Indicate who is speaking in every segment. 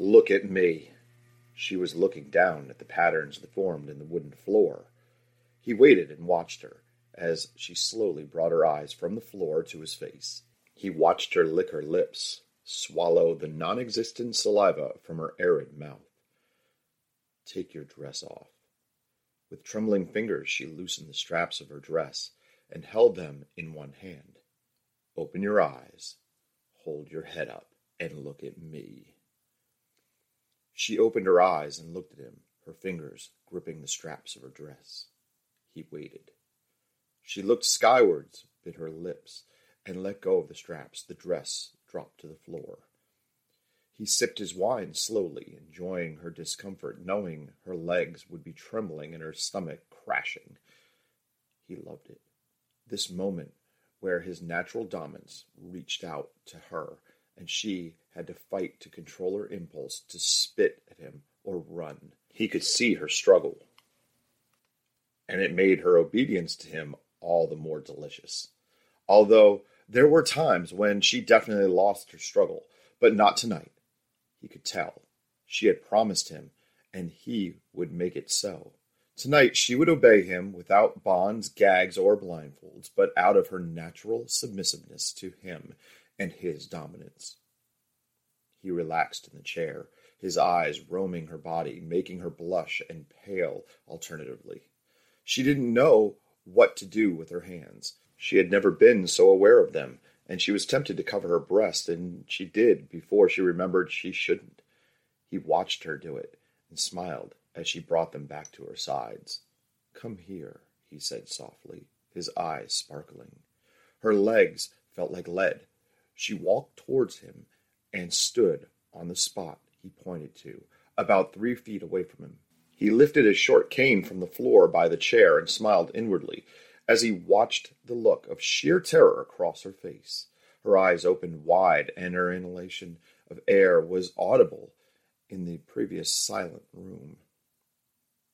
Speaker 1: Look at me. She was looking down at the patterns that formed in the wooden floor. He waited and watched her as she slowly brought her eyes from the floor to his face. He watched her lick her lips, swallow the non existent saliva from her arid mouth. Take your dress off. With trembling fingers, she loosened the straps of her dress and held them in one hand. Open your eyes, hold your head up, and look at me. She opened her eyes and looked at him, her fingers gripping the straps of her dress. He waited. She looked skywards, bit her lips, and let go of the straps. The dress dropped to the floor. He sipped his wine slowly, enjoying her discomfort, knowing her legs would be trembling and her stomach crashing. He loved it. This moment where his natural dominance reached out to her and she had to fight to control her impulse to spit at him or run. He could see her struggle, and it made her obedience to him all the more delicious. Although there were times when she definitely lost her struggle, but not tonight. He could tell. She had promised him, and he would make it so. Tonight she would obey him without bonds, gags, or blindfolds, but out of her natural submissiveness to him and his dominance. He relaxed in the chair, his eyes roaming her body, making her blush and pale alternatively. She didn't know what to do with her hands. She had never been so aware of them, and she was tempted to cover her breast, and she did before she remembered she shouldn't. He watched her do it and smiled as she brought them back to her sides. Come here, he said softly, his eyes sparkling. Her legs felt like lead. She walked towards him and stood on the spot he pointed to, about three feet away from him. He lifted his short cane from the floor by the chair and smiled inwardly as he watched the look of sheer terror across her face. Her eyes opened wide, and her inhalation of air was audible in the previous silent room.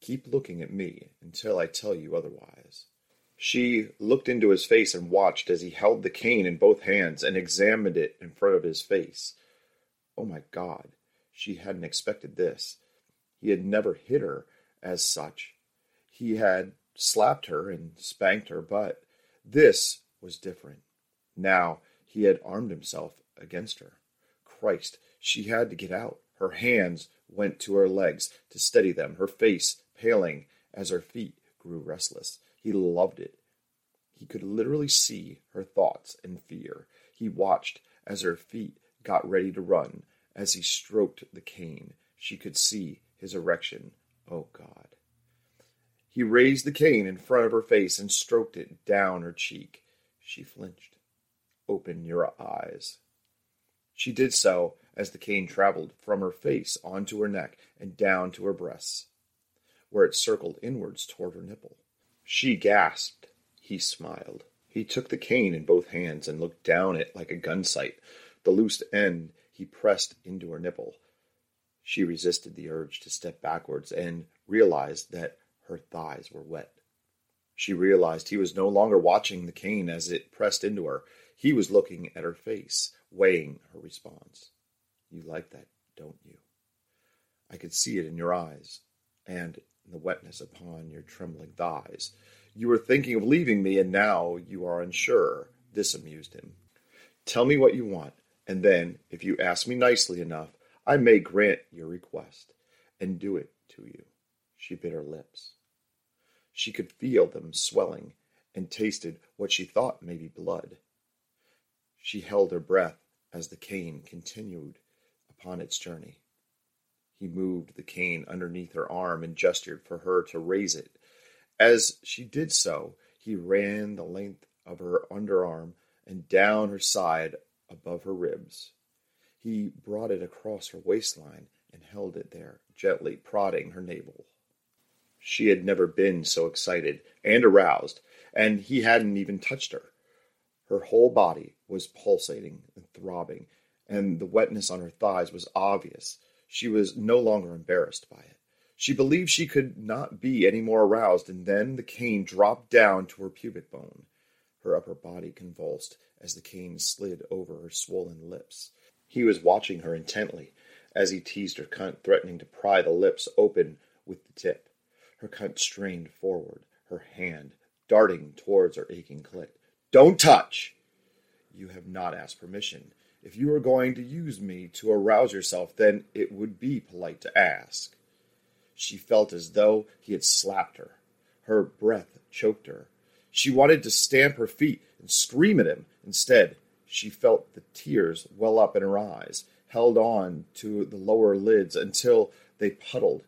Speaker 1: Keep looking at me until I tell you otherwise. She looked into his face and watched as he held the cane in both hands and examined it in front of his face. Oh my God, she hadn't expected this. He had never hit her as such. He had slapped her and spanked her, but this was different. Now he had armed himself against her. Christ, she had to get out. Her hands went to her legs to steady them, her face paling as her feet grew restless. He loved it. He could literally see her thoughts and fear. He watched as her feet got ready to run. As he stroked the cane, she could see his erection. Oh God. He raised the cane in front of her face and stroked it down her cheek. She flinched. Open your eyes. She did so as the cane traveled from her face onto her neck and down to her breasts, where it circled inwards toward her nipple. She gasped. He smiled. He took the cane in both hands and looked down it like a gun sight. The loose end he pressed into her nipple. She resisted the urge to step backwards and realized that her thighs were wet. She realized he was no longer watching the cane as it pressed into her. He was looking at her face, weighing her response. You like that, don't you? I could see it in your eyes and in the wetness upon your trembling thighs. You were thinking of leaving me, and now you are unsure. This amused him. Tell me what you want, and then, if you ask me nicely enough, I may grant your request and do it to you. She bit her lips. She could feel them swelling and tasted what she thought may be blood. She held her breath as the cane continued upon its journey. He moved the cane underneath her arm and gestured for her to raise it. As she did so, he ran the length of her underarm and down her side above her ribs. He brought it across her waistline and held it there, gently prodding her navel. She had never been so excited and aroused, and he hadn't even touched her. Her whole body was pulsating and throbbing, and the wetness on her thighs was obvious. She was no longer embarrassed by it. She believed she could not be any more aroused, and then the cane dropped down to her pubic bone. Her upper body convulsed as the cane slid over her swollen lips. He was watching her intently as he teased her cunt, threatening to pry the lips open with the tip. Her cunt strained forward, her hand darting towards her aching clit. Don't touch! You have not asked permission. If you are going to use me to arouse yourself, then it would be polite to ask. She felt as though he had slapped her. Her breath choked her. She wanted to stamp her feet and scream at him. Instead, she felt the tears well up in her eyes, held on to the lower lids until they puddled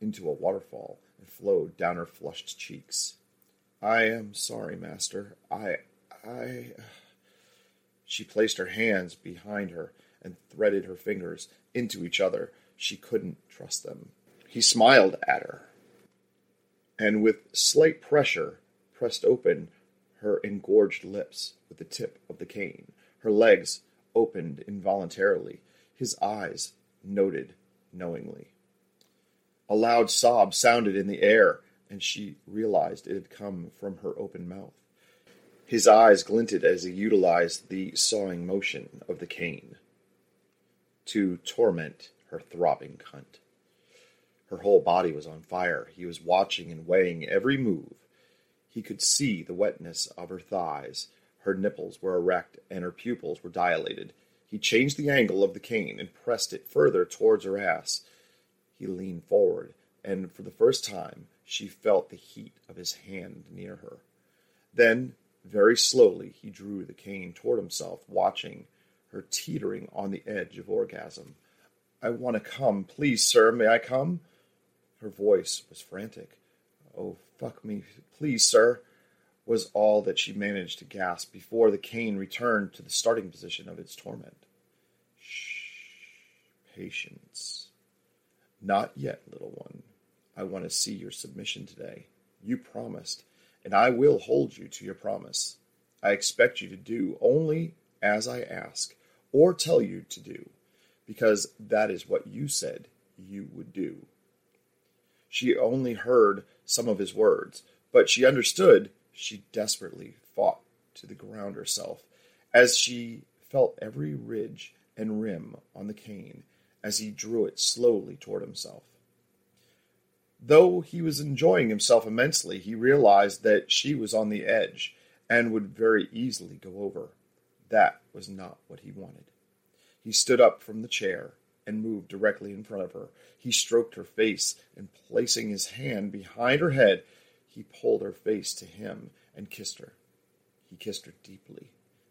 Speaker 1: into a waterfall and flowed down her flushed cheeks. I am sorry, master. I. I. She placed her hands behind her and threaded her fingers into each other. She couldn't trust them. He smiled at her, and with slight pressure pressed open her engorged lips with the tip of the cane. Her legs opened involuntarily. His eyes noted knowingly. A loud sob sounded in the air, and she realized it had come from her open mouth. His eyes glinted as he utilized the sawing motion of the cane to torment her throbbing cunt. Her whole body was on fire. He was watching and weighing every move. He could see the wetness of her thighs. Her nipples were erect and her pupils were dilated. He changed the angle of the cane and pressed it further towards her ass. He leaned forward, and for the first time she felt the heat of his hand near her. Then very slowly, he drew the cane toward himself, watching her teetering on the edge of orgasm. I want to come. Please, sir, may I come? Her voice was frantic. Oh, fuck me. Please, sir, was all that she managed to gasp before the cane returned to the starting position of its torment. Shh. Patience. Not yet, little one. I want to see your submission today. You promised and I will hold you to your promise. I expect you to do only as I ask or tell you to do, because that is what you said you would do. She only heard some of his words, but she understood she desperately fought to the ground herself as she felt every ridge and rim on the cane as he drew it slowly toward himself. Though he was enjoying himself immensely, he realized that she was on the edge and would very easily go over. That was not what he wanted. He stood up from the chair and moved directly in front of her. He stroked her face, and placing his hand behind her head, he pulled her face to him and kissed her. He kissed her deeply,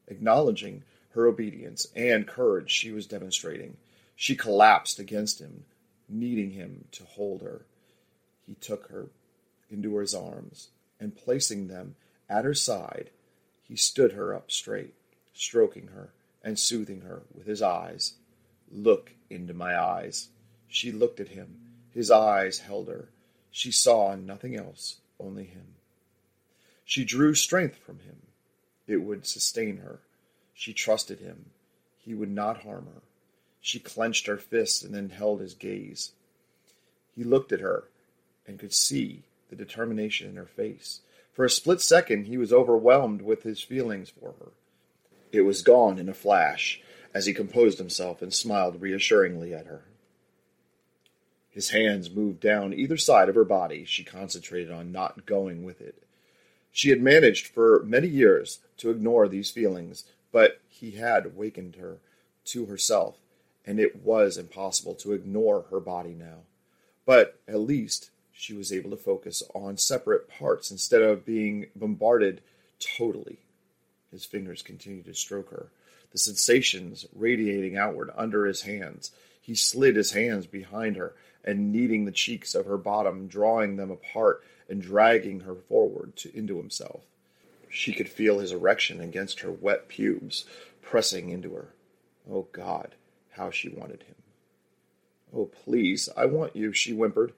Speaker 1: acknowledging her obedience and courage she was demonstrating. She collapsed against him, needing him to hold her he took her into his arms, and placing them at her side, he stood her up straight, stroking her and soothing her with his eyes. Look into my eyes. She looked at him. His eyes held her. She saw nothing else, only him. She drew strength from him. It would sustain her. She trusted him. He would not harm her. She clenched her fists and then held his gaze. He looked at her and could see the determination in her face. For a split second, he was overwhelmed with his feelings for her. It was gone in a flash as he composed himself and smiled reassuringly at her. His hands moved down either side of her body. She concentrated on not going with it. She had managed for many years to ignore these feelings, but he had wakened her to herself, and it was impossible to ignore her body now. But at least she was able to focus on separate parts instead of being bombarded totally. His fingers continued to stroke her, the sensations radiating outward under his hands. He slid his hands behind her and kneading the cheeks of her bottom, drawing them apart and dragging her forward to, into himself. She could feel his erection against her wet pubes, pressing into her. Oh God, how she wanted him. Oh, please, I want you, she whimpered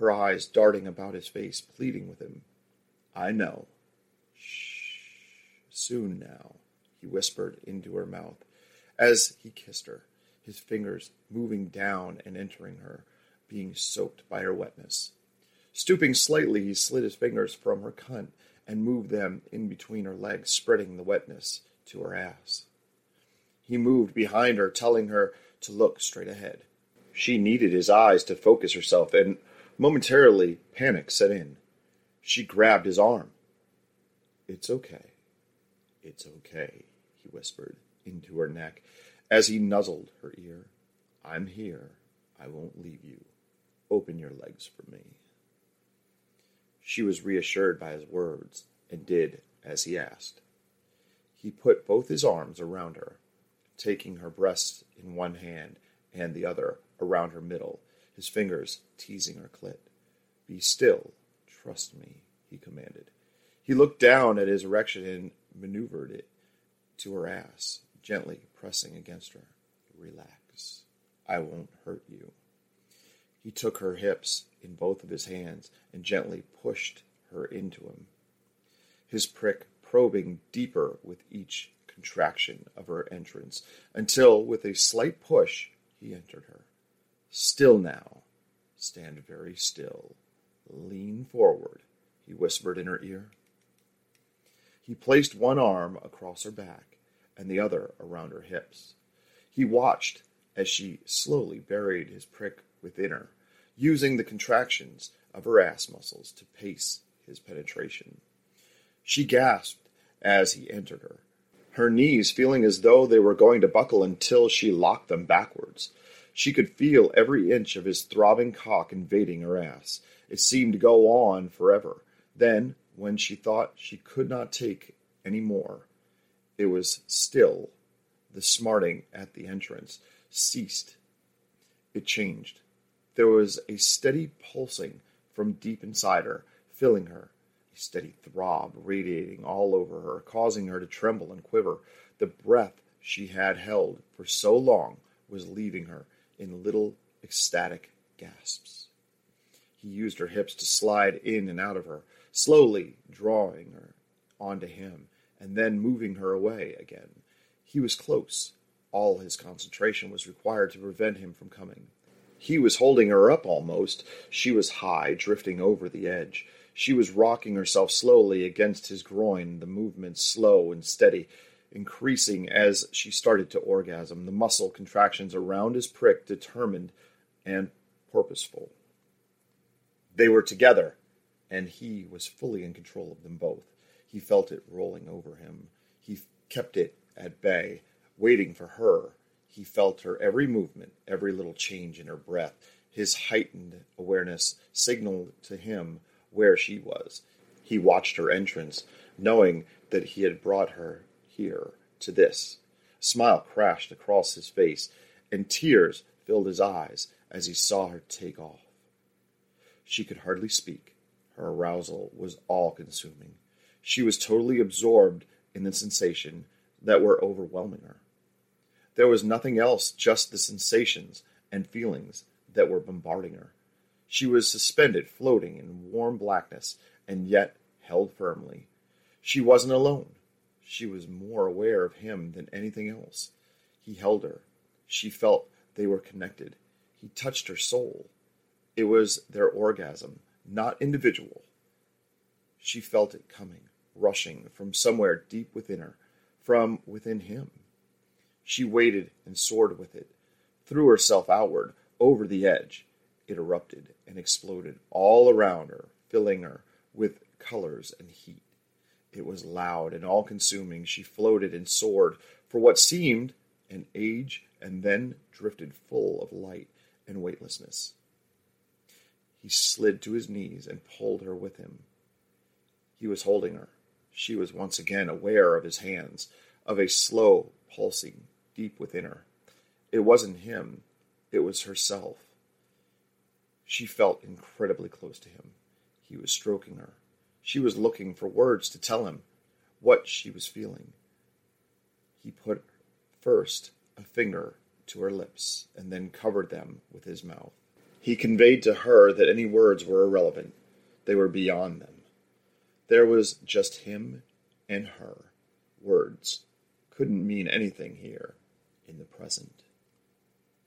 Speaker 1: her eyes darting about his face, pleading with him. I know. Shh. Soon now, he whispered into her mouth as he kissed her, his fingers moving down and entering her, being soaked by her wetness. Stooping slightly, he slid his fingers from her cunt and moved them in between her legs, spreading the wetness to her ass. He moved behind her, telling her to look straight ahead. She needed his eyes to focus herself, and momentarily panic set in. She grabbed his arm. It's okay. It's okay, he whispered into her neck as he nuzzled her ear. I'm here. I won't leave you. Open your legs for me. She was reassured by his words and did as he asked. He put both his arms around her, taking her breasts in one hand and the other around her middle, his fingers teasing her clit. Be still. Trust me, he commanded. He looked down at his erection and maneuvered it to her ass, gently pressing against her. Relax. I won't hurt you. He took her hips in both of his hands and gently pushed her into him, his prick probing deeper with each contraction of her entrance, until, with a slight push, he entered her. Still now. Stand very still. Lean forward, he whispered in her ear. He placed one arm across her back and the other around her hips. He watched as she slowly buried his prick within her, using the contractions of her ass muscles to pace his penetration. She gasped as he entered her, her knees feeling as though they were going to buckle until she locked them backwards. She could feel every inch of his throbbing cock invading her ass. It seemed to go on forever. Then, when she thought she could not take any more, it was still. The smarting at the entrance ceased. It changed. There was a steady pulsing from deep inside her, filling her, a steady throb radiating all over her, causing her to tremble and quiver. The breath she had held for so long was leaving her in little ecstatic gasps. He used her hips to slide in and out of her, slowly drawing her onto him and then moving her away again. He was close. All his concentration was required to prevent him from coming. He was holding her up almost. She was high, drifting over the edge. She was rocking herself slowly against his groin, the movement slow and steady, increasing as she started to orgasm, the muscle contractions around his prick determined and purposeful. They were together, and he was fully in control of them both. He felt it rolling over him. He kept it at bay, waiting for her. He felt her every movement, every little change in her breath. His heightened awareness signaled to him where she was. He watched her entrance, knowing that he had brought her here to this. A smile crashed across his face, and tears filled his eyes as he saw her take off. She could hardly speak. Her arousal was all consuming. She was totally absorbed in the sensation that were overwhelming her. There was nothing else, just the sensations and feelings that were bombarding her. She was suspended, floating in warm blackness, and yet held firmly. She wasn't alone. She was more aware of him than anything else. He held her. She felt they were connected. He touched her soul. It was their orgasm, not individual. She felt it coming rushing from somewhere deep within her, from within him. She waited and soared with it, threw herself outward, over the edge. It erupted and exploded all around her, filling her with colors and heat. It was loud and all consuming. She floated and soared for what seemed an age and then drifted full of light and weightlessness. He slid to his knees and pulled her with him. He was holding her, she was once again aware of his hands, of a slow pulsing deep within her. It wasn't him, it was herself. She felt incredibly close to him. He was stroking her. She was looking for words to tell him what she was feeling. He put first a finger to her lips and then covered them with his mouth. He conveyed to her that any words were irrelevant, they were beyond them. There was just him and her. Words couldn't mean anything here in the present.